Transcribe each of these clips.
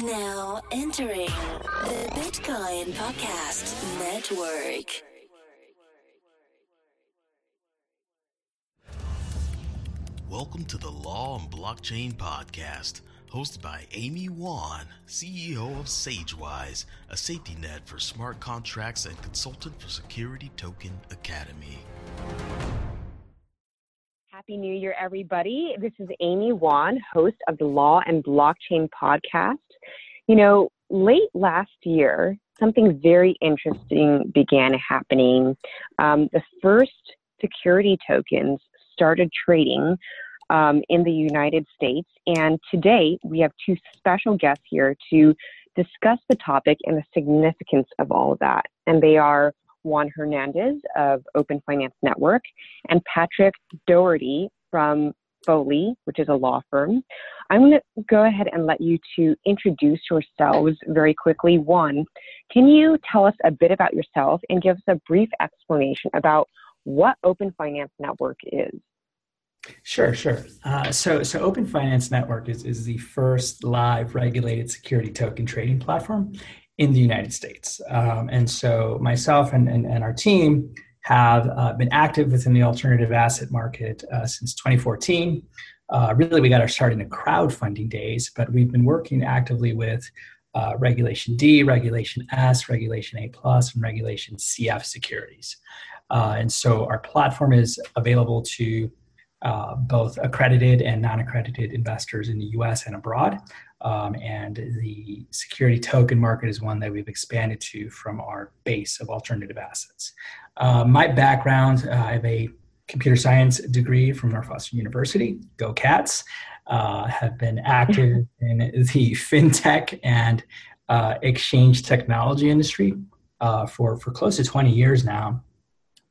Now entering the Bitcoin Podcast Network. Welcome to the Law and Blockchain Podcast, hosted by Amy Wan, CEO of SageWise, a safety net for smart contracts and consultant for Security Token Academy. Happy New Year, everybody. This is Amy Wan, host of the Law and Blockchain Podcast. You know, late last year, something very interesting began happening. Um, the first security tokens started trading um, in the United States. And today we have two special guests here to discuss the topic and the significance of all of that. And they are Juan Hernandez of Open Finance Network and Patrick Daugherty from Foley, which is a law firm. I'm going to go ahead and let you to introduce yourselves very quickly. Juan, can you tell us a bit about yourself and give us a brief explanation about what Open Finance Network is? Sure, sure. Uh, so, so Open Finance Network is, is the first live regulated security token trading platform in the United States. Um, and so, myself and, and, and our team have uh, been active within the alternative asset market uh, since 2014. Uh, really, we got our start in the crowdfunding days, but we've been working actively with uh, Regulation D, Regulation S, Regulation A, and Regulation CF securities. Uh, and so, our platform is available to uh, both accredited and non accredited investors in the US and abroad. Um, and the security token market is one that we've expanded to from our base of alternative assets. Uh, my background uh, I have a computer science degree from Northwestern University, go Cats. Uh, have been active in the fintech and uh, exchange technology industry uh, for, for close to 20 years now.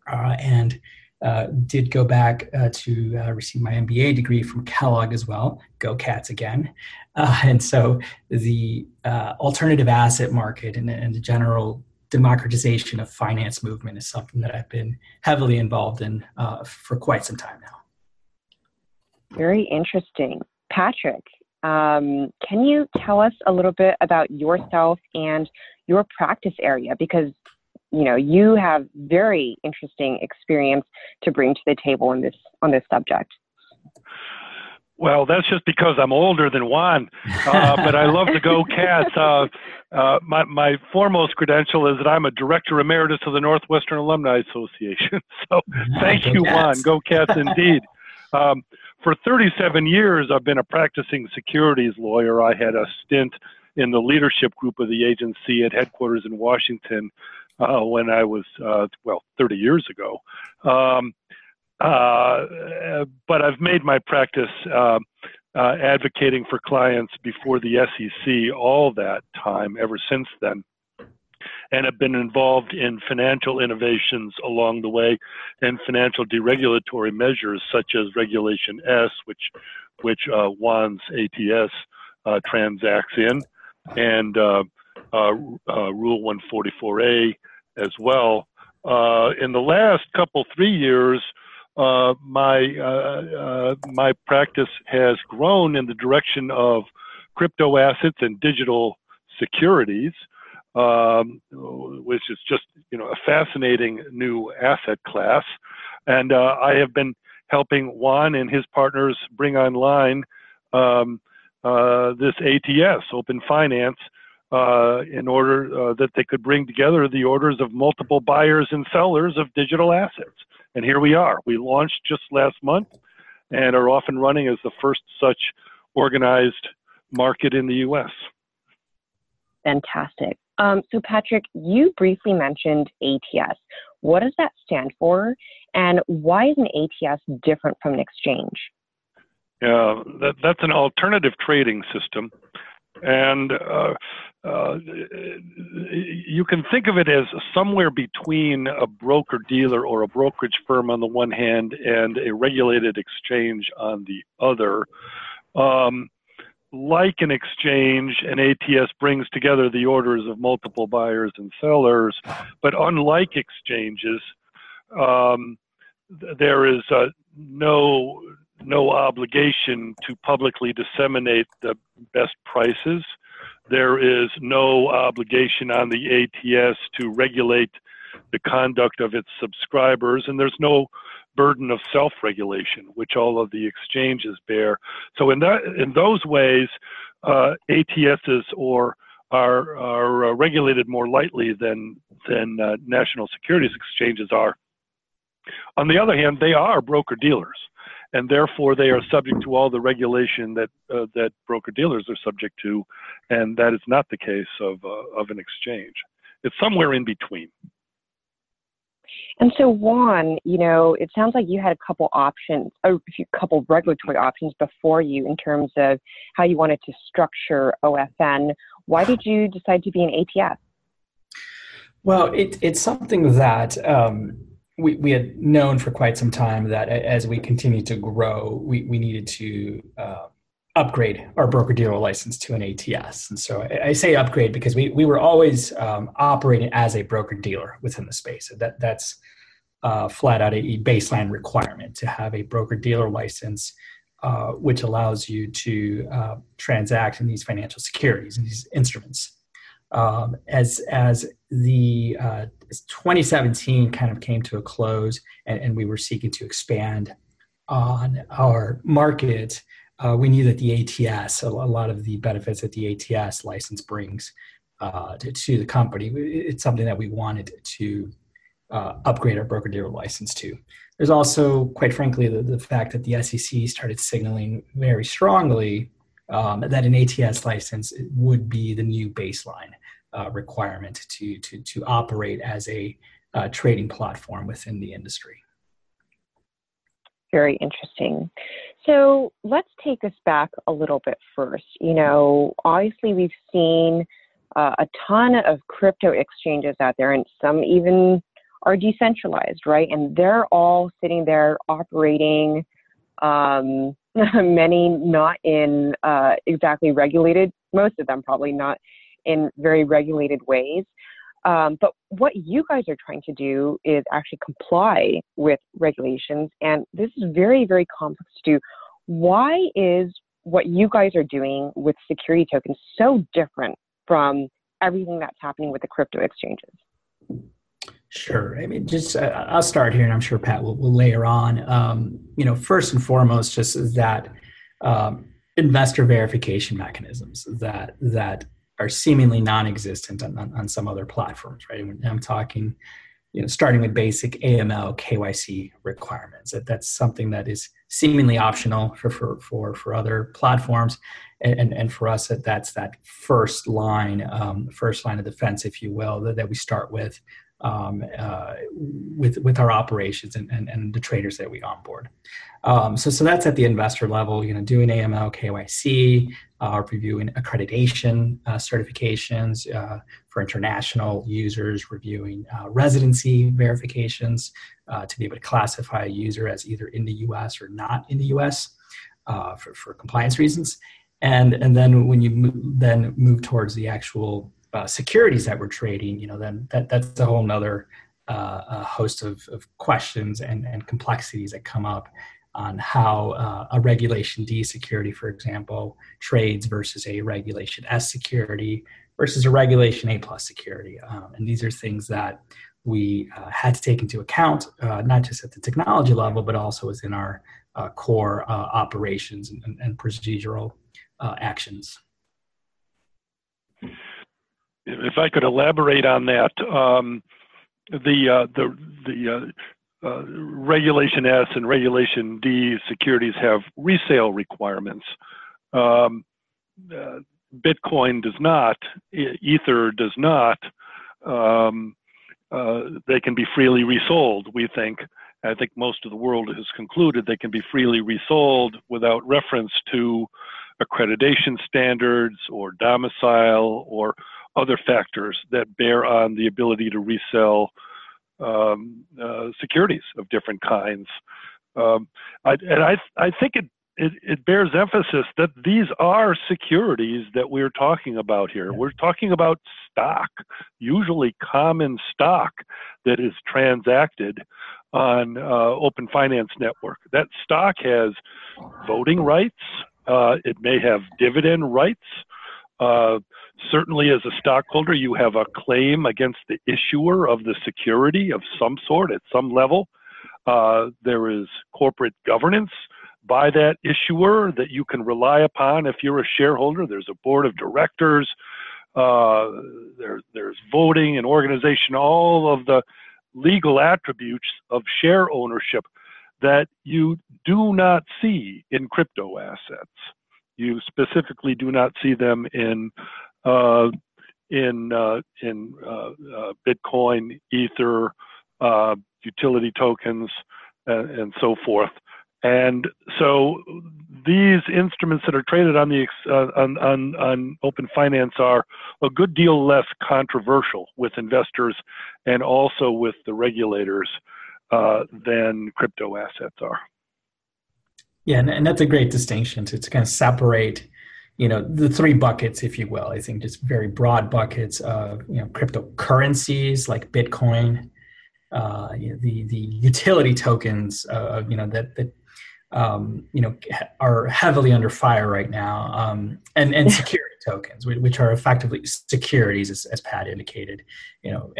and uh, did go back uh, to uh, receive my MBA degree from Kellogg as well. Go Cats again! Uh, and so the uh, alternative asset market and, and, the general democratization of finance movement is something that I've been heavily involved in for quite some time now. Very interesting, Patrick. Um, can you tell us a little bit about yourself and your practice area? Because you know you have very interesting experience to bring to the table on this on this subject well, that's just because I'm older than Juan, uh, but I love to go cats. Uh, uh, my, my foremost credential is that I'm a director emeritus of the Northwestern Alumni Association. So thank you, Juan. Go cats indeed. Um, for 37 years, I've been a practicing securities lawyer. I had a stint in the leadership group of the agency at headquarters in Washington uh, when I was, uh, well, 30 years ago. Um, uh, but I've made my practice uh, uh, advocating for clients before the SEC all that time, ever since then, and have been involved in financial innovations along the way and financial deregulatory measures such as Regulation S, which which uh, Juan's ATS transacts in, and Rule 144A as well. Uh, in the last couple three years, uh, my uh, my practice has grown in the direction of crypto assets and digital securities, um, which is just you know a fascinating new asset class. And uh, I have been helping Juan and his partners bring online um, uh, this ATS, Open Finance, uh, in order uh, that they could bring together the orders of multiple buyers and sellers of digital assets. And here we are. We launched just last month and are off and running as the first such organized market in the US. Fantastic. Um, so, Patrick, you briefly mentioned ATS. What does that stand for? And why is an ATS different from an exchange? Yeah, that, that's an alternative trading system. And uh, uh, you can think of it as somewhere between a broker dealer or a brokerage firm on the one hand and a regulated exchange on the other. Um, like an exchange, an ATS brings together the orders of multiple buyers and sellers, but unlike exchanges, um, there is uh, no no obligation to publicly disseminate the best prices there is no obligation on the ATS to regulate the conduct of its subscribers, and there's no burden of self-regulation, which all of the exchanges bear. So in that, in those ways, uh, ATSs or are are uh, regulated more lightly than than uh, national securities exchanges are. On the other hand, they are broker dealers, and therefore they are subject to all the regulation that uh, that broker dealers are subject to, and that is not the case of uh, of an exchange. It's somewhere in between. And so, Juan, you know, it sounds like you had a couple options, a couple regulatory options before you in terms of how you wanted to structure OFN. Why did you decide to be an ATS? Well, it, it's something that um, we, we had known for quite some time that as we continue to grow, we, we needed to uh, upgrade our broker dealer license to an ATS. And so I, I say upgrade because we, we were always um, operating as a broker dealer within the space. That, that's uh, flat out a, baseline requirement to have a broker dealer license, uh, which allows you to uh, transact in these financial securities and these instruments. Um, as as the uh, 2017 kind of came to a close, and, and we were seeking to expand on our market, uh, we knew that the ATS, a, lot of the benefits that the ATS license brings uh, to, to, the company, it's something that we wanted to uh, upgrade our broker dealer license to. There's also, quite frankly, the, the fact that the SEC started signaling very strongly um, that an ATS license would be the new baseline requirement to, to, to operate as a uh, trading platform within the industry. Very interesting. So let's take us back a little bit first. You know, obviously, we've seen uh, a ton of crypto exchanges out there, and some even are decentralized, right? And they're all sitting there operating, um, many not in uh, exactly regulated, most of them probably not in very regulated ways. Um, but what you guys are trying to do is actually comply with regulations, and this is very, very complex to do. Why is what you guys are doing with security tokens so different from everything that's happening with the crypto exchanges? Sure. I mean, just uh, I'll start here, and I'm sure Pat will, will layer on. Um, you know, first and foremost, just that um, investor verification mechanisms that that are seemingly non-existent on, on, on, some other platforms, right? I'm talking, you know, starting with basic AML KYC requirements. That that's something that is seemingly optional for for for, for other platforms, and, and, and for us, that that's that first line, um, first line of defense, if you will, that, that we start with um, uh, with with our operations and, and, and the traders that we onboard. Um, so so that's at the investor level. You know, doing AML, KYC, uh, reviewing accreditation uh, certifications uh, for international users, reviewing uh, residency verifications uh, to be able to classify a user as either in the U.S. or not in the U.S. for for compliance reasons. And and then when you move, then move towards the actual securities that we're trading, you know, then that, that's a whole nother uh, host of, of questions and, and complexities that come up on how uh, a regulation D security, for example, trades versus a regulation S security versus a regulation A plus security. Um, and these are things that we uh, had to take into account, uh, not just at the technology level, but also within our uh, core uh, operations and, and procedural actions if I could elaborate on that, um, the uh, the the uh, Regulation S and Regulation D securities have resale requirements. Um, uh, Bitcoin does not. Ether does not. Um, uh, they can be freely resold. We think. I think most of the world has concluded they can be freely resold without reference to accreditation standards or domicile or other factors that bear on the ability to resell um, uh, securities of different kinds. Um, I, and I, I think it, it, it, bears emphasis that these are securities that we're talking about here. We're talking about stock, usually common stock that is transacted on uh, Open Finance Network. That stock has voting rights. Uh, it may have dividend rights. Uh, certainly, as a stockholder, you have a claim against the issuer of the security of some sort at some level. Uh, there is corporate governance by that issuer that you can rely upon if you're a shareholder. There's a board of directors. Uh, there, there's voting and organization, all of the legal attributes of share ownership that you do not see in crypto assets. You specifically do not see them in in uh, in uh, uh Bitcoin, Ether, uh, utility tokens, and, so forth. And so these instruments that are traded on the uh, on, on, on open finance are a good deal less controversial with investors and also with the regulators than crypto assets are. Yeah, and, and that's a great distinction to, to kind of separate, you know, the three buckets, if you will. I think just very broad buckets of you know cryptocurrencies like Bitcoin, uh, you know, the the utility tokens, uh, you know that that um, you know are heavily under fire right now, um, and and security tokens, which are effectively securities, as, as Pat indicated. You know,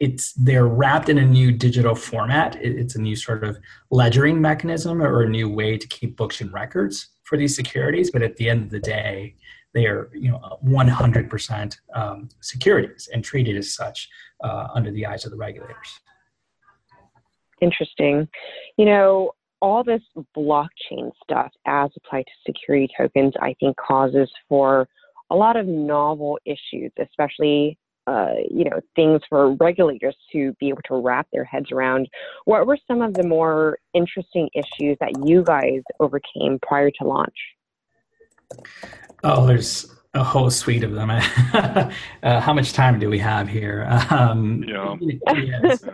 it's they're wrapped in a new digital format. It's a new sort of ledgering mechanism or a new way to keep books and records for these securities. But at the end of the day, they are you know 100% um, securities and treated as such uh, under the eyes of the regulators. Interesting. You know, all this blockchain stuff as applied to security tokens, I think causes for a lot of novel issues, especially uh, you know things for regulators to be able to wrap their heads around. What were some of the more interesting issues that you guys overcame prior to launch? Oh, there's a whole suite of them. uh, how much time do we have here? Um, yeah. yes.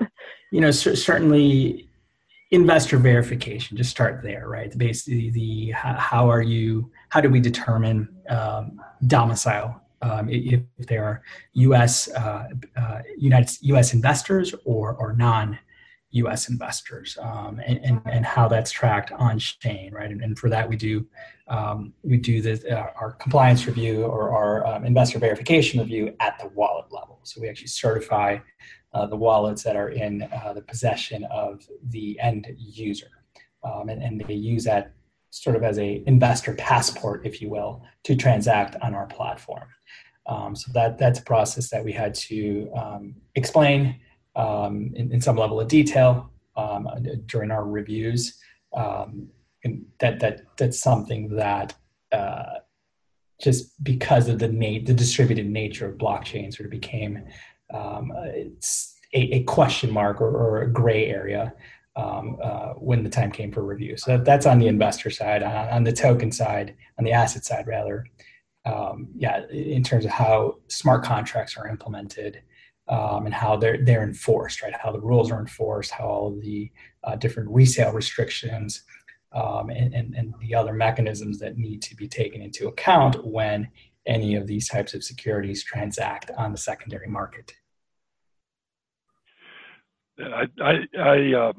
you know, c- certainly investor verification. Just start there, right? Basically, the how are you? How do we determine um, domicile um, if, there are U.S. Uh, uh, United U.S. investors or or non U.S. investors, um, and, and, and how that's tracked on chain, right? And, and for that, we do um, we do the, uh, our compliance review or our um, investor verification review at the wallet level. So we actually certify uh, the wallets that are in uh, the possession of the end user, um, and, and they use that sort of as a investor passport, if you will, to transact on our platform. Um, so that that's a process that we had to um, explain um, in, in, some level of detail um, during our reviews. Um, that that that's something that uh, just because of the nat- the distributed nature of blockchain sort of became um, it's a, a, question mark or, or a gray area um, uh, when the time came for review. So that, that's on the investor side. On, on, the token side, on the asset side rather, um, yeah, in terms of how smart contracts are implemented um, and how they're they're enforced, right? How the rules are enforced, how all the uh, different resale restrictions um, and, and, and the other mechanisms that need to be taken into account when any of these types of securities transact on the secondary market. I, I, I uh,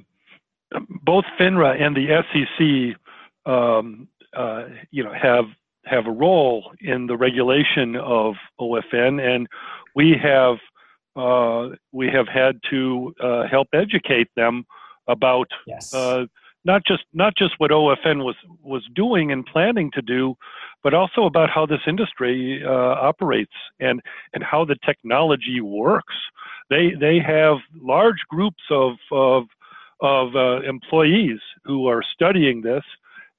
both FINRA and the SEC, um, uh, you know, have have a role in the regulation of OFN, and we have uh, we have had to uh, help educate them about yes. Uh, not just not just what OFN was was doing and planning to do, but also about how this industry uh, operates and and how the technology works. They they have large groups of of of uh, employees who are studying this,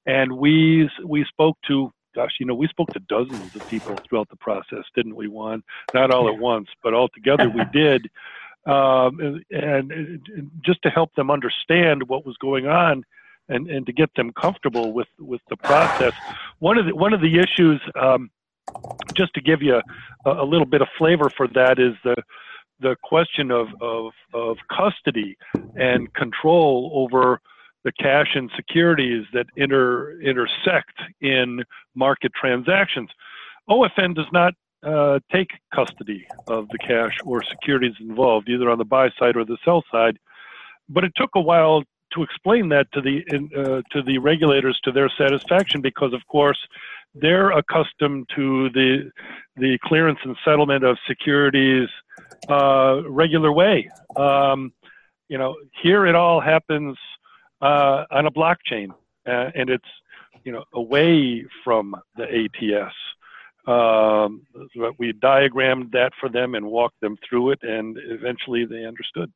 and we we spoke to gosh, you know, we spoke to dozens of people throughout the process, didn't we, Juan? Not all at once, but all together we did. Um, and, and, just to help them understand what was going on and, and to get them comfortable with, with the process. One of the, one of the issues, um, just to give you a, a, little bit of flavor for that, is the, the question of, of, of custody and control over the cash and securities that inter, intersect in market transactions. OFN does not uh, take custody of the cash or securities involved, either on the buy side or the sell side. But it took a while to explain that to the uh, to the regulators to their satisfaction, because of course they're accustomed to the the clearance and settlement of securities uh, regular way. Um, you know, here it all happens uh, on a blockchain, uh, and it's you know away from the ATS. Um, we diagrammed that for them and walked them through it, and eventually they understood.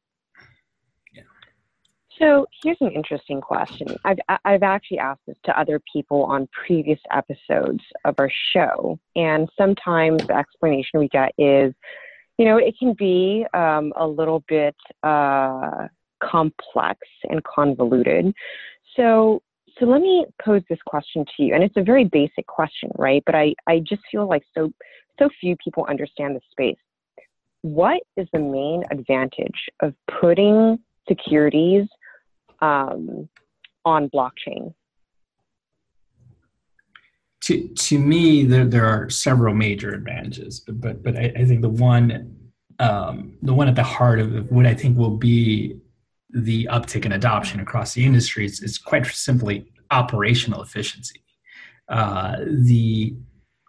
So here's an interesting question. I've I've actually asked this to other people on previous episodes of our show, and sometimes the explanation we get is, you know, it can be um, a little bit uh, complex and convoluted. So so let me pose this question to you, and it's a very basic question, right? But I I just feel like so so few people understand the space. What is the main advantage of putting securities um, on blockchain? To, to me, there, there are several major advantages, but but, but I, I think the one um, the one at the heart of what I think will be the uptick in adoption across the industry is, is quite simply operational efficiency. Uh, the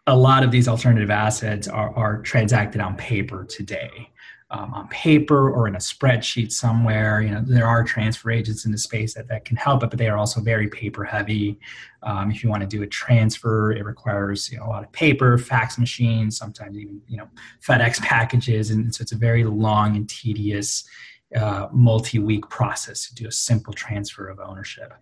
a lot of these alternative assets are, are transacted on paper today um, on paper or in a spreadsheet somewhere. You know, there are transfer agents in the space that, that can help it, but they are also very paper heavy. Um, if you want to do a transfer, it requires you know, a lot of paper, fax machines, sometimes even you know FedEx packages, and so it's a very long and tedious. Uh, multi-week process to do a simple transfer of ownership,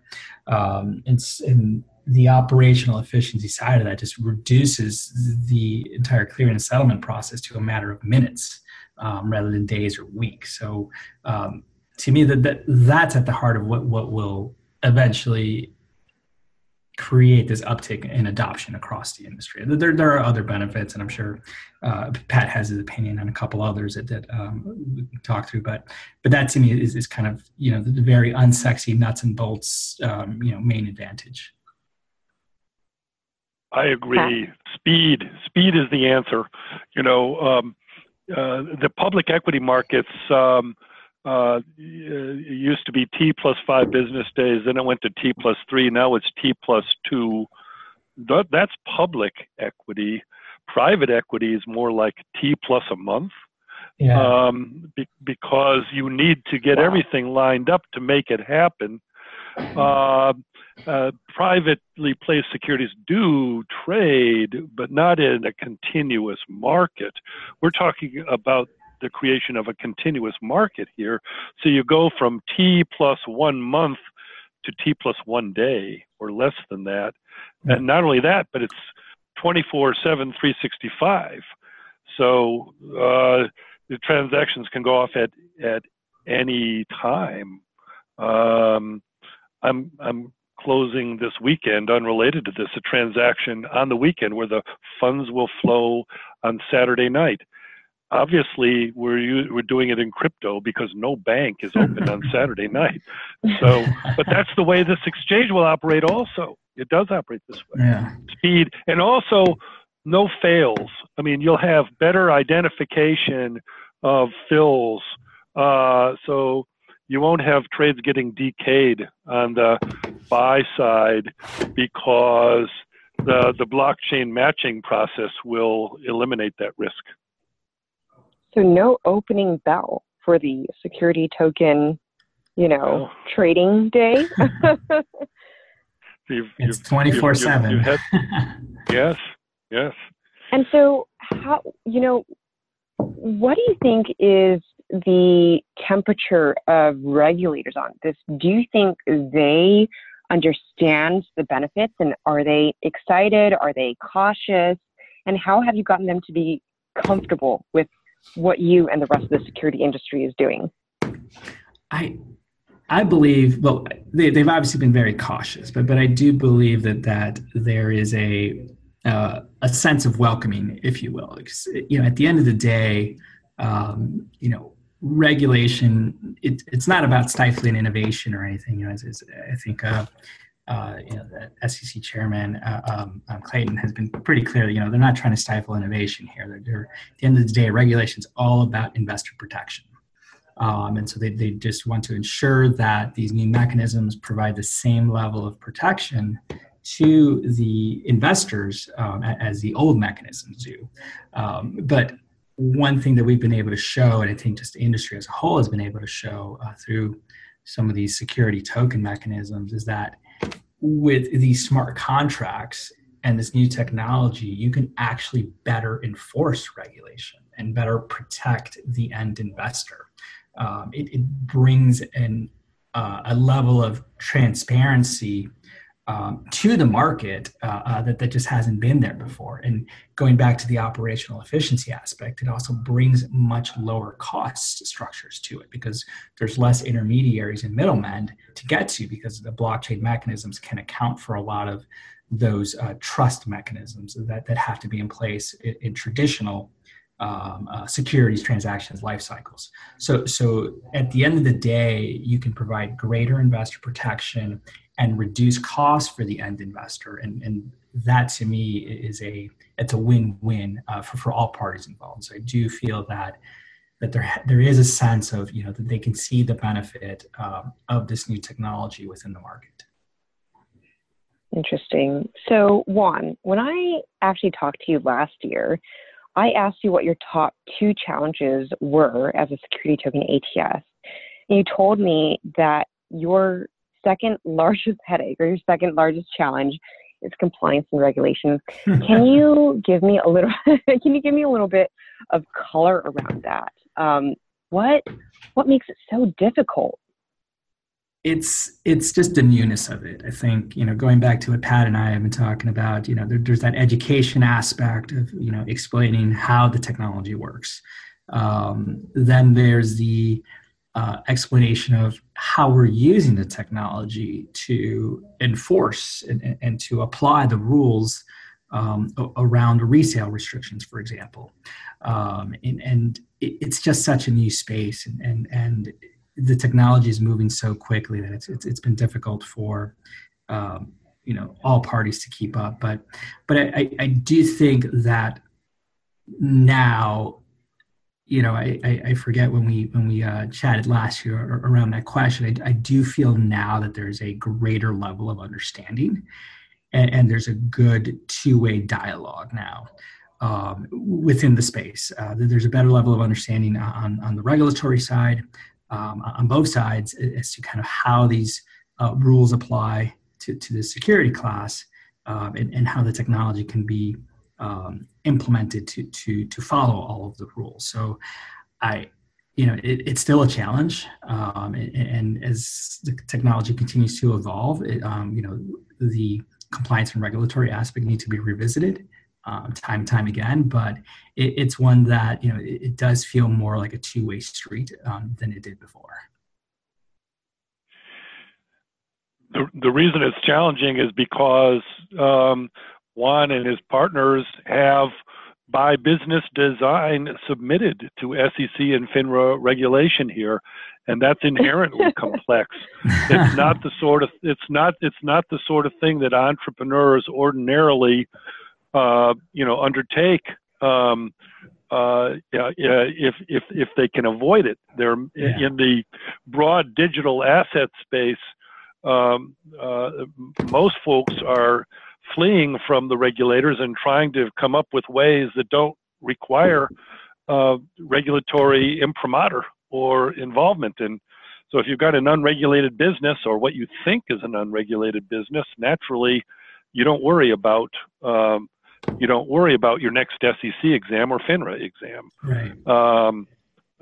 um, and, and the operational efficiency side of that just reduces the entire clearing and settlement process to a matter of minutes um, rather than days or weeks. So um, to me, that, that that's at the heart of what what will eventually create this uptick in adoption across the industry. There, there are other benefits, and I'm sure uh, Pat has his opinion on a couple others that, that um, we can talk through. But but that to me is, is kind of you know the very unsexy nuts and bolts um, you know main advantage. I agree. Speed, speed is the answer. You know, um, the public equity markets um, uh, used to be T plus five business days, then it went to T plus three, now it's T plus two. That, that's public equity. Private equity is more like T plus a month. Yeah. Um, be, because you need to get wow. everything lined up to make it happen. Uh, uh, privately placed securities do trade, but not in a continuous market. We're talking about the creation of a continuous market here. So you go from T plus one month to T plus one day or less than that. And not only that, but it's 24 7, 365. So uh, the transactions can go off at, at any time. Um, I'm, I'm closing this weekend, unrelated to this, a transaction on the weekend where the funds will flow on Saturday night. Obviously, we're we're doing it in crypto because no bank is open on Saturday night. So, but that's the way this exchange will operate. Also, it does operate this way. Yeah. Speed and also no fails. I mean, you'll have better identification of fills. Uh, so you won't have trades getting DK'd on the buy side because the, the blockchain matching process will eliminate that risk. So no opening bell for the security token, you know, oh. trading day. you've, it's twenty four seven. Yes, yes. And so, how you know, what do you think is the temperature of regulators on this? Do you think they understand the benefits and are they excited? Are they cautious? And how have you gotten them to be comfortable with what you and the rest of the security industry is doing? I I believe well they, have obviously been very cautious, but but I do believe that that there is a uh, a sense of welcoming, if you will. You know, at the end of the day, um, you know, regulation it, it's not about stifling innovation or anything you know i think uh, uh, you know the sec chairman uh, um, um, clayton has been pretty clear you know they're not trying to stifle innovation here they're, they're at the end of the day regulation is all about investor protection um, and so they, they just want to ensure that these new mechanisms provide the same level of protection to the investors um, as the old mechanisms do. Um, but one thing that we've been able to show, and I think just the industry as a whole has been able to show uh, through some of these security token mechanisms, is that with these smart contracts and this new technology, you can actually better enforce regulation and better protect the end investor. Um, it, it, brings an, uh, a level of transparency um, to the market uh, uh, that, that just hasn't been there before. And going back to the operational efficiency aspect, it also brings much lower cost structures to it because there's less intermediaries and middlemen to get to because the blockchain mechanisms can account for a lot of those uh, trust mechanisms that, that have to be in place in, in traditional um, uh, securities transactions life cycles. So, so at the end of the day, you can provide greater investor protection and reduce costs for the end investor, and, and that to me is a it's a win-win uh, for, for all parties involved. So I do feel that that there there is a sense of you know that they can see the benefit um, of this new technology within the market. Interesting. So, Juan, when I actually talked to you last year, I asked you what your top two challenges were as a security token ATS. And you told me that your second largest headache or your second largest challenge is compliance and regulation. can you give me a little can you give me a little bit of color around that? Um, what what makes it so difficult? it's it's just the newness of it. I think you know going back to what Pat and I have been talking about. You know, there, there's that education aspect of you know explaining how the technology works. Um, then there's the uh, explanation of how we're using the technology to enforce and, and to apply the rules um, around resale restrictions, for example. Um, and, and it's just such a new space, and and, and the technology is moving so quickly that it's it's, it's been difficult for um, you know all parties to keep up. But but I, I do think that now you know I, I forget when we when we uh, chatted last year around that question. I, I do feel now that there's a greater level of understanding and, and there's a good two-way dialogue now um, within the space. Uh, there's a better level of understanding on, on the regulatory side um, on both sides as to kind of how these uh, rules apply to, to the security class um, and, and, how the technology can be um, implemented to, to, to follow all of the rules. So I, you know, it, it's still a challenge. Um, and, and, as the technology continues to evolve, it, um, you know, the compliance and regulatory aspect need to be revisited um, time and time again, but it, it's one that you know it, it, does feel more like a two-way street um, than it did before. The, the reason it's challenging is because um, Juan and his partners have, by business design, submitted to SEC and FINRA regulation here, and that's inherently complex. It's not the sort of it's not it's not the sort of thing that entrepreneurs ordinarily uh, you know, undertake um, uh, yeah, yeah, if if if they can avoid it. They're yeah. in the broad digital asset space. Um, uh, most folks are fleeing from the regulators and trying to come up with ways that don't require uh, regulatory imprimatur or involvement. And so, if you've got an unregulated business or what you think is an unregulated business, naturally, you don't worry about um, you don't worry about your next SEC exam or FINRA exam. Right. Um,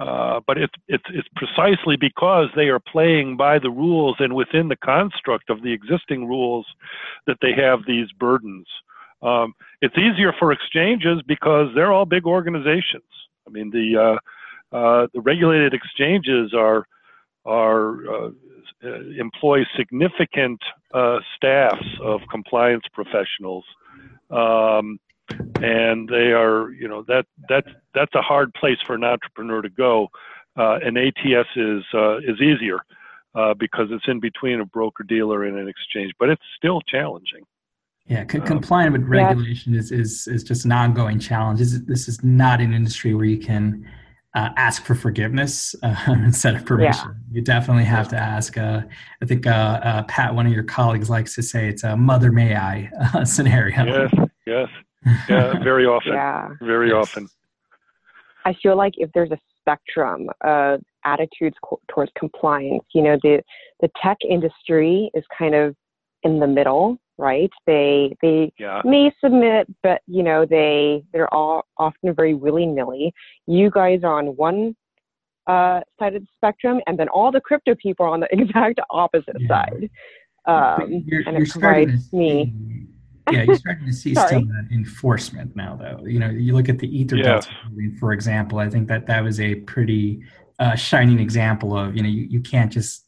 uh, but it's it's it's precisely because they are playing by the rules and within the construct of the existing rules that they have these burdens. Um, it's easier for exchanges because they're all big organizations. I mean, the uh, uh, the regulated exchanges are are uh, employ significant uh, staffs of compliance professionals um, and they are, you know, that that's that's a hard place for an entrepreneur to go. Uh, and ATS is uh, is easier uh, because it's in between a broker dealer and an exchange, but it's still challenging. Yeah, c- um, complying with regulation yeah. is, is is just an ongoing challenge. This is, this is not an industry where you can uh, ask for forgiveness uh, instead of permission. Yeah. You definitely have to ask. Uh, I think uh, uh, Pat, one of your colleagues, likes to say it's a "mother may I" uh, scenario. Yes, yes, yeah, very often. yeah, very yes. often. I feel like if there's a spectrum of attitudes co- towards compliance, you know, the the tech industry is kind of in the middle right? They they yeah. may submit, but you know they they're all often very willy nilly. You guys are on one uh, side of the spectrum, and then all the crypto people are on the exact opposite yeah. side. Um, you're, and you're it provides me. Yeah, you're starting to see some of that enforcement now, though. You know, you look at the Ether yes. for example. I think that that was a pretty uh, shining example of you know you, you can't just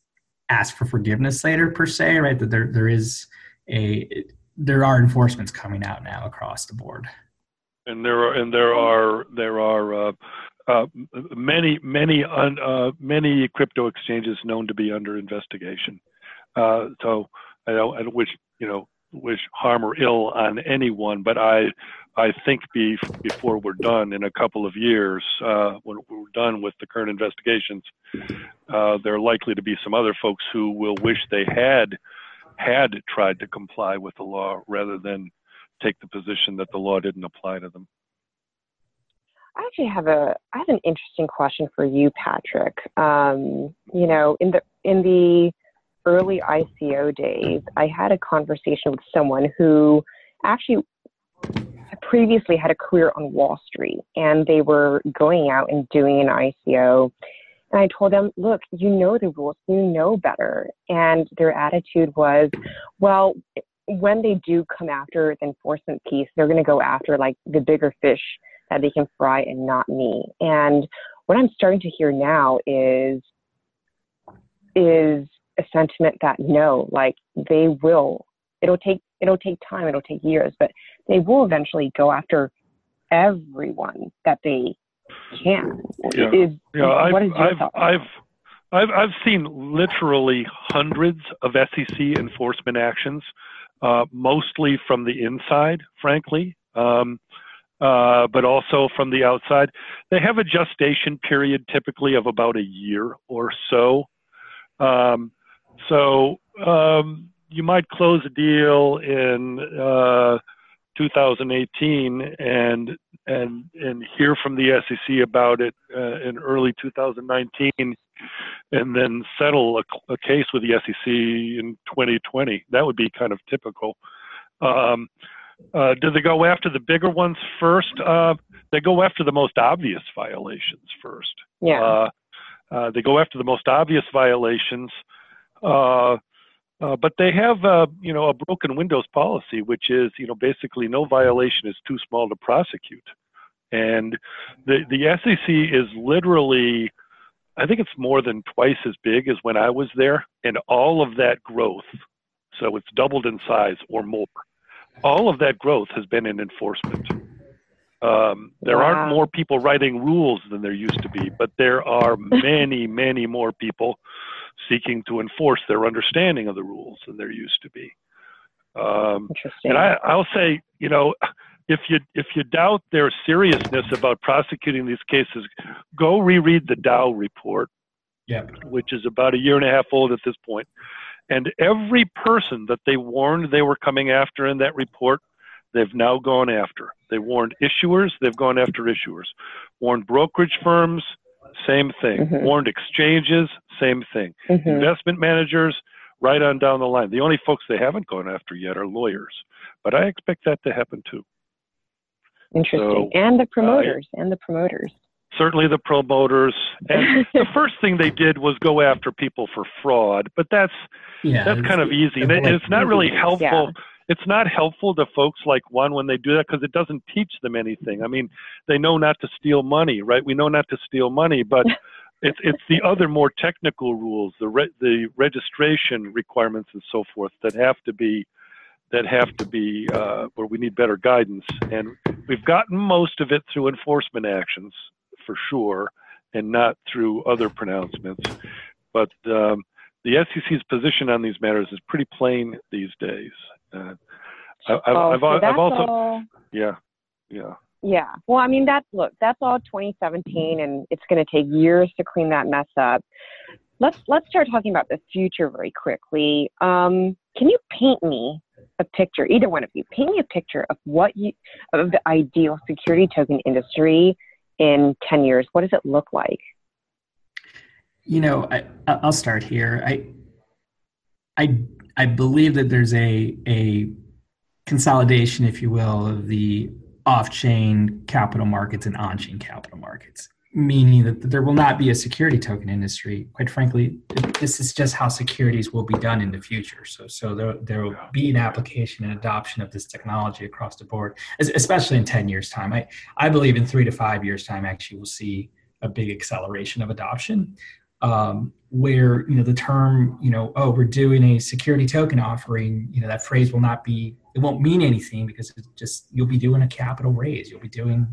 ask for forgiveness later per se, right? That there there is a there are enforcements coming out now across the board. And there are and there are there are uh, uh, many many un, uh, many crypto exchanges known to be under investigation. Uh, so I don't, I don't wish you know wish harm or ill on anyone, but I I think be, before we're done in a couple of years, uh, when we're done with the current investigations, uh, there are likely to be some other folks who will wish they had had tried to comply with the law rather than take the position that the law didn't apply to them. I actually have a I have an interesting question for you, Patrick. Um, you know, in the in the early ICO days, I had a conversation with someone who actually previously had a career on Wall Street, and they were going out and doing an ICO, and I told them, look, you know the rules, you know better. And their attitude was, well, when they do come after the enforcement piece, they're going to go after like the bigger fish that they can fry and not me. And what I'm starting to hear now is, is a sentiment that no, like they will, it'll take, it'll take time, it'll take years, but they will eventually go after everyone that they can. Yeah, is, yeah. I've, I've, I've, I've, I've seen literally hundreds of SEC enforcement actions, uh, mostly from the inside, frankly, um, uh, but also from the outside. They have a gestation period typically of about a year or so. Um, so um, you might close a deal in uh, 2018 and and and hear from the SEC about it uh, in early 2019, and then settle a, a, case with the SEC in 2020. That would be kind of typical. Um, uh, do they go after the bigger ones first? Uh, they go after the most obvious violations first. Yeah. Uh, uh, they go after the most obvious violations. Uh, uh, but they have, uh, you know, a broken windows policy, which is, you know, basically no violation is too small to prosecute. And the the SEC is literally, I think it's more than twice as big as when I was there, and all of that growth, so it's doubled in size or more. All of that growth has been in enforcement. Um, there aren't more people writing rules than there used to be, but there are many, many more people seeking to enforce their understanding of the rules than there used to be. Um, and I, I'll say, you know, if you if you doubt their seriousness about prosecuting these cases, go reread the DAO report, yep. which is about a year and a half old at this point. And every person that they warned they were coming after in that report, they've now gone after. They warned issuers, they've gone after issuers. Warned brokerage firms, same thing. Mm-hmm. Warned exchanges, same thing. Mm-hmm. Investment managers, right on down the line. The only folks they haven't gone after yet are lawyers, but I expect that to happen too. Interesting. So, and the promoters, uh, and the promoters. Certainly the promoters. And the first thing they did was go after people for fraud, but that's yeah, that's kind of easy. And it's not really helpful. Yeah it's not helpful to folks like Juan when they do that because it doesn't teach them anything. I mean, they know not to steal money, right? We know not to steal money, but it's it's the other more technical rules, the re- the registration requirements and so forth that have to be that have to be uh, where we need better guidance. And we've gotten most of it through enforcement actions for sure, and not through other pronouncements. But um, the SEC's position on these matters is pretty plain these days. Uh, I, have oh, I've, I've also, yeah, yeah. Yeah. Well, I mean, that's look, that's all 2017, and it's going to take years to clean that mess up. Let's let's start talking about the future very quickly. Um, can you paint me a picture, either one of you, paint me a picture of what you of the ideal security token industry in 10 years. What does it look like? You know, I, I'll start here. I I I believe that there's a a consolidation, if you will, of the off-chain capital markets and on-chain capital markets meaning that there will not be a security token industry. Quite frankly, this is just how securities will be done in the future. So, so there, there will be an application and adoption of this technology across the board, especially in 10 years' time. I, I believe in three to five years' time, actually, we'll see a big acceleration of adoption. Um, where you know the term you know oh we're doing a security token offering you know that phrase will not be it won't mean anything because it's just you'll be doing a capital raise you'll be doing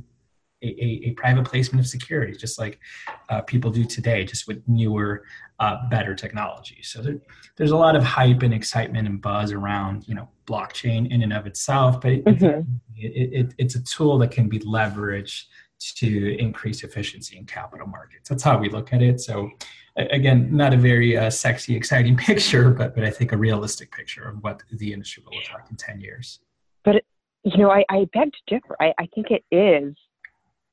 a, a, private placement of securities, just like uh, people do today, just with newer, uh, better technology. So there, there's a lot of hype and excitement and buzz around, you know, blockchain in and of itself, but it, mm-hmm. it, it, it's a tool that can be leveraged to increase efficiency in capital markets. That's how we look at it. So again, not a very uh, sexy, exciting picture, but but I think a realistic picture of what the industry will look like in ten years. But you know, I, I beg to differ. I, I think it is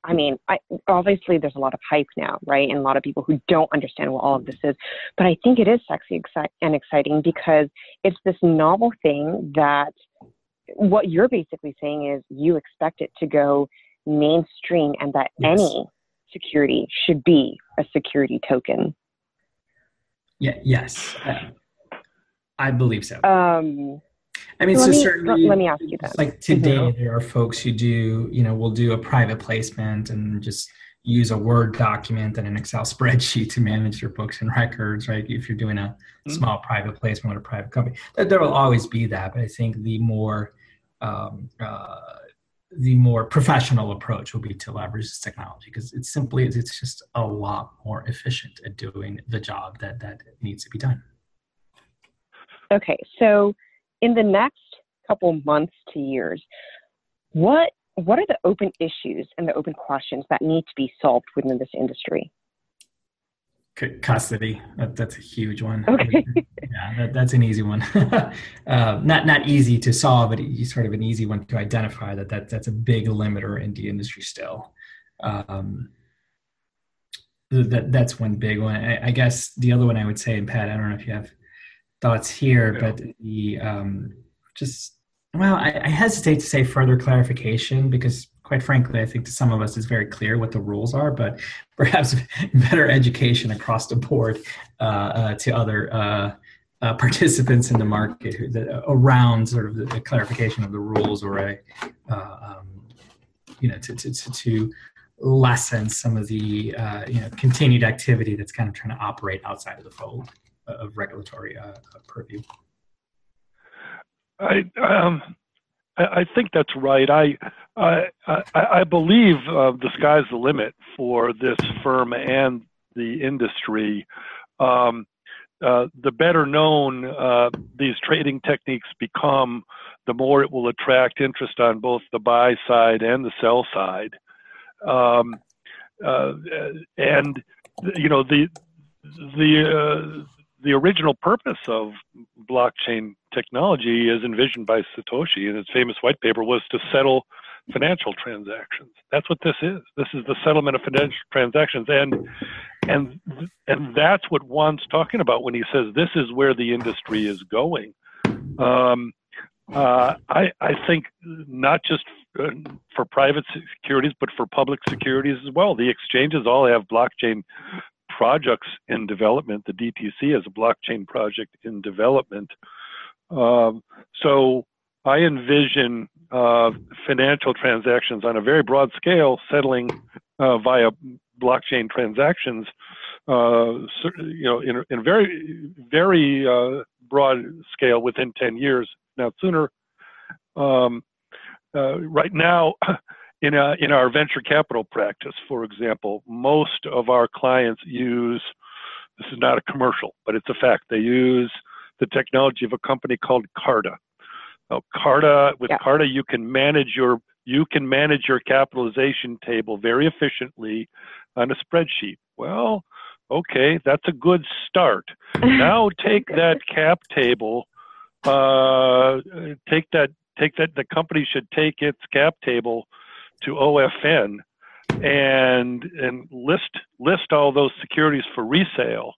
I mean, I, obviously there's a lot of hype now, right? And a lot of people who don't understand what all of this is. But I think it is sexy and exciting because it's this novel thing that what you're basically saying is you expect it to go mainstream and that yes. any security should be a security token. Yeah, yes. I believe so. Um, I mean, so, let, me, certainly, let me ask you that. Like today, mm-hmm. there are folks who do, you know, will do a private placement and just use a Word document and an Excel spreadsheet to manage your books and records, right? If you're doing a mm-hmm. small private placement with a private company, there will always be that. But I think the more um, uh, the more professional approach will be to leverage this technology because it's simply it's just a lot more efficient at doing the job that that needs to be done. Okay, so in the next couple months to years, what what are the open issues and the open questions that need to be solved within this industry? Custody. That, that's a huge one. Okay. yeah, that, that's an easy one. uh, not not easy to solve, but sort of an easy one to identify. That, that that's a big limiter in the industry still. Um, that that's one big one. I, I, guess the other one I would say, and Pat, I don't know if you have thoughts here, yeah. but the um, just well, I, I, hesitate to say further clarification because, quite frankly, I think to some of us it's very clear what the rules are, but perhaps better education across the board uh, uh, to other uh, uh participants in the market who, the, around sort of the, the, clarification of the rules or a uh, um, you know to, to, to, to lessen some of the uh, you know continued activity that's kind of trying to operate outside of the fold of regulatory uh, purview. I um, I think that's right. I I I believe uh, the sky's the limit for this firm and the industry. Um, uh, the better known uh, these trading techniques become, the more it will attract interest on both the buy side and the sell side. Um, uh, and you know the the uh, the original purpose of blockchain technology, as envisioned by Satoshi in his famous white paper, was to settle financial transactions. That's what this is. This is the settlement of financial transactions, and and and that's what Juan's talking about when he says this is where the industry is going. Um, uh, I I think not just uh, for private securities, but for public securities as well. The exchanges all have blockchain projects in development. The DTC is a blockchain project in development. Um, so I envision uh, financial transactions on a very broad scale settling uh, via blockchain transactions. Uh, you know, in, in a very, very uh, broad scale within 10 years. Now, sooner. Um, uh, right now, in, a, in our venture capital practice, for example, most of our clients use this is not a commercial, but it's a fact. They use the technology of a company called Carta. Now, Carta with yeah. Carta, you can manage your you can manage your capitalization table very efficiently on a spreadsheet. Well, okay, that's a good start. now take that cap table, uh, take that, take that. The company should take its cap table to OFN and and list list all those securities for resale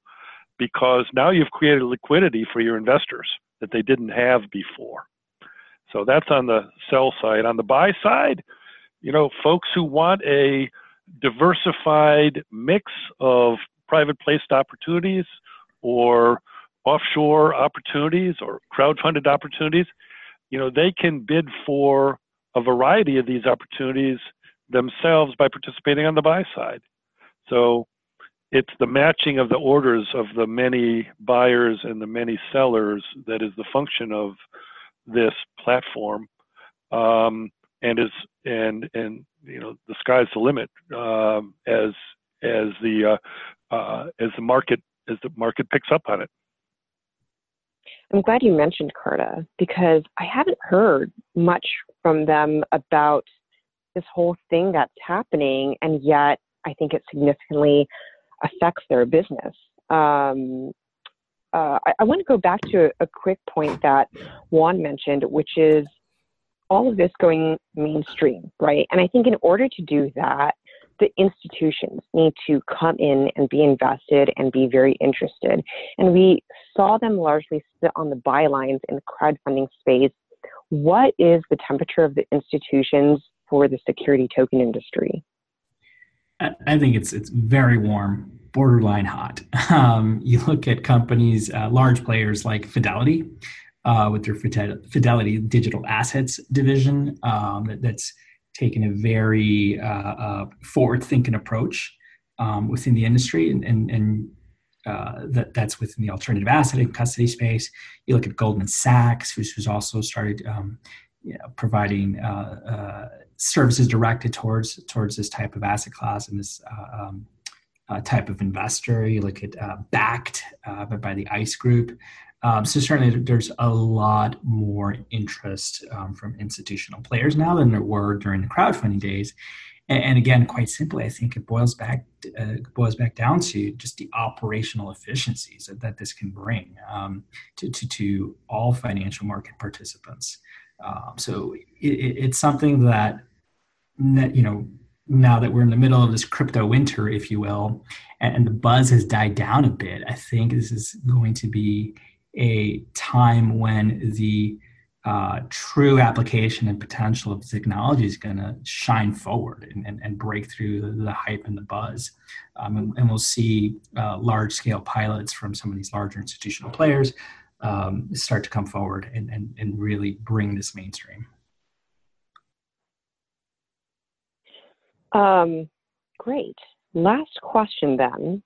because now you've created liquidity for your investors that they didn't have before. So that's on the sell side. On the buy side, you know, folks who want a diversified mix of private placed opportunities or offshore opportunities or crowd-funded opportunities, you know, they can bid for a variety of these opportunities themselves by participating on the buy side. So it's the matching of the orders of the many buyers and the many sellers that is the function of this platform. Um, and is and and you know the sky's the limit um, as as the uh, uh, as the market as the market picks up on it. I'm glad you mentioned Carta because I haven't heard much from them about this whole thing that's happening, and yet I think it significantly affects their business. Um, uh, I, I, want to go back to a, a, quick point that Juan mentioned, which is all of this going mainstream, right? And I think in order to do that, the institutions need to come in and be invested and be very interested. And we saw them largely sit on the bylines in the crowdfunding space. What is the temperature of the institutions for the security token industry? I think it's it's very warm, borderline hot. Um, you look at companies, uh, large players like Fidelity, uh, with their Fidelity Digital Assets division, um, that, that's taken a very uh, uh forward-thinking approach um, within the industry, and, and, and uh, that, that's within the alternative asset and custody space. You look at Goldman Sachs, who's, who's also started um, you know, providing uh, services directed towards towards this type of asset class and this uh, um, uh, type of investor. You look at uh, backed uh, by the ICE group. Um, so certainly there's a lot more interest um, from institutional players now than there were during the crowdfunding days. And, again, quite simply, I think it boils back uh, boils back down to just the operational efficiencies that, that this can bring um, to, to, to all financial market participants. Um, so it, it's something that you know, now that we're in the middle of this crypto winter, if you will, and the buzz has died down a bit, I think this is going to be a time when the uh, true application and potential of technology is going to shine forward and, and, and, break through the, the, hype and the buzz. Um, and, and, we'll see uh, large scale pilots from some of these larger institutional players um, start to come forward and, and, and really bring this mainstream. Um, great. Last question then.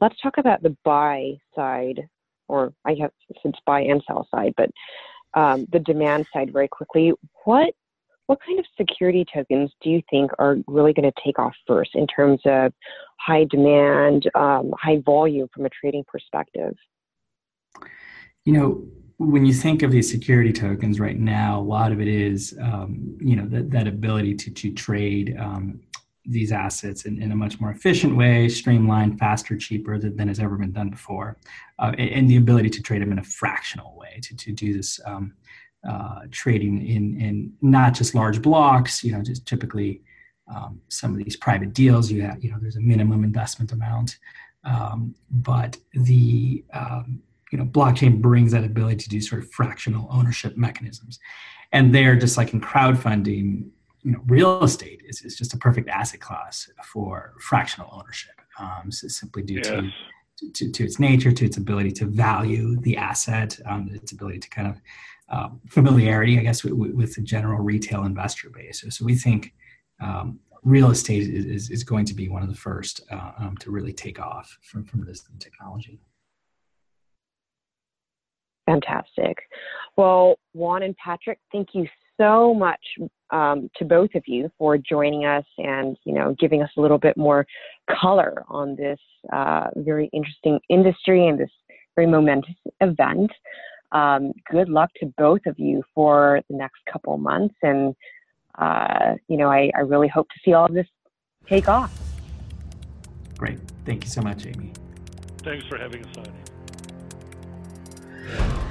Let's talk about the buy side, or I guess it's buy and sell side, but um, the demand side very quickly. What what kind of security tokens do you think are really going to take off first in terms of high demand, um, high volume from a trading perspective? You know, when you think of these security tokens right now, a lot of it is, um, you know, that, that ability to, to trade um, these assets in, in a much more efficient way, streamlined, faster, cheaper than, than has ever been done before, uh, and, and, the ability to trade them in a fractional way to, to do this um, uh, trading in, in not just large blocks, you know, just typically um, some of these private deals, you have, you know, there's a minimum investment amount, um, but the, um, you know, blockchain brings that ability to do sort of fractional ownership mechanisms. And they're just like in crowdfunding, you know, real estate is, is just a perfect asset class for fractional ownership. Um, so simply due yes. to, to, to its nature, to its ability to value the asset, um, its ability to kind of um, familiarity, I guess, with, with, the general retail investor base. So, so we think um, real estate is, is, is, going to be one of the first uh, um, to really take off from, from this technology. Fantastic. Well, Juan and Patrick, thank you so much um, to both of you for joining us and you know giving us a little bit more color on this uh, very interesting industry and this very momentous event. Um, good luck to both of you for the next couple months, and uh, you know, I, I really hope to see all of this take off. Great. Thank you so much, Amy. Thanks for having us on.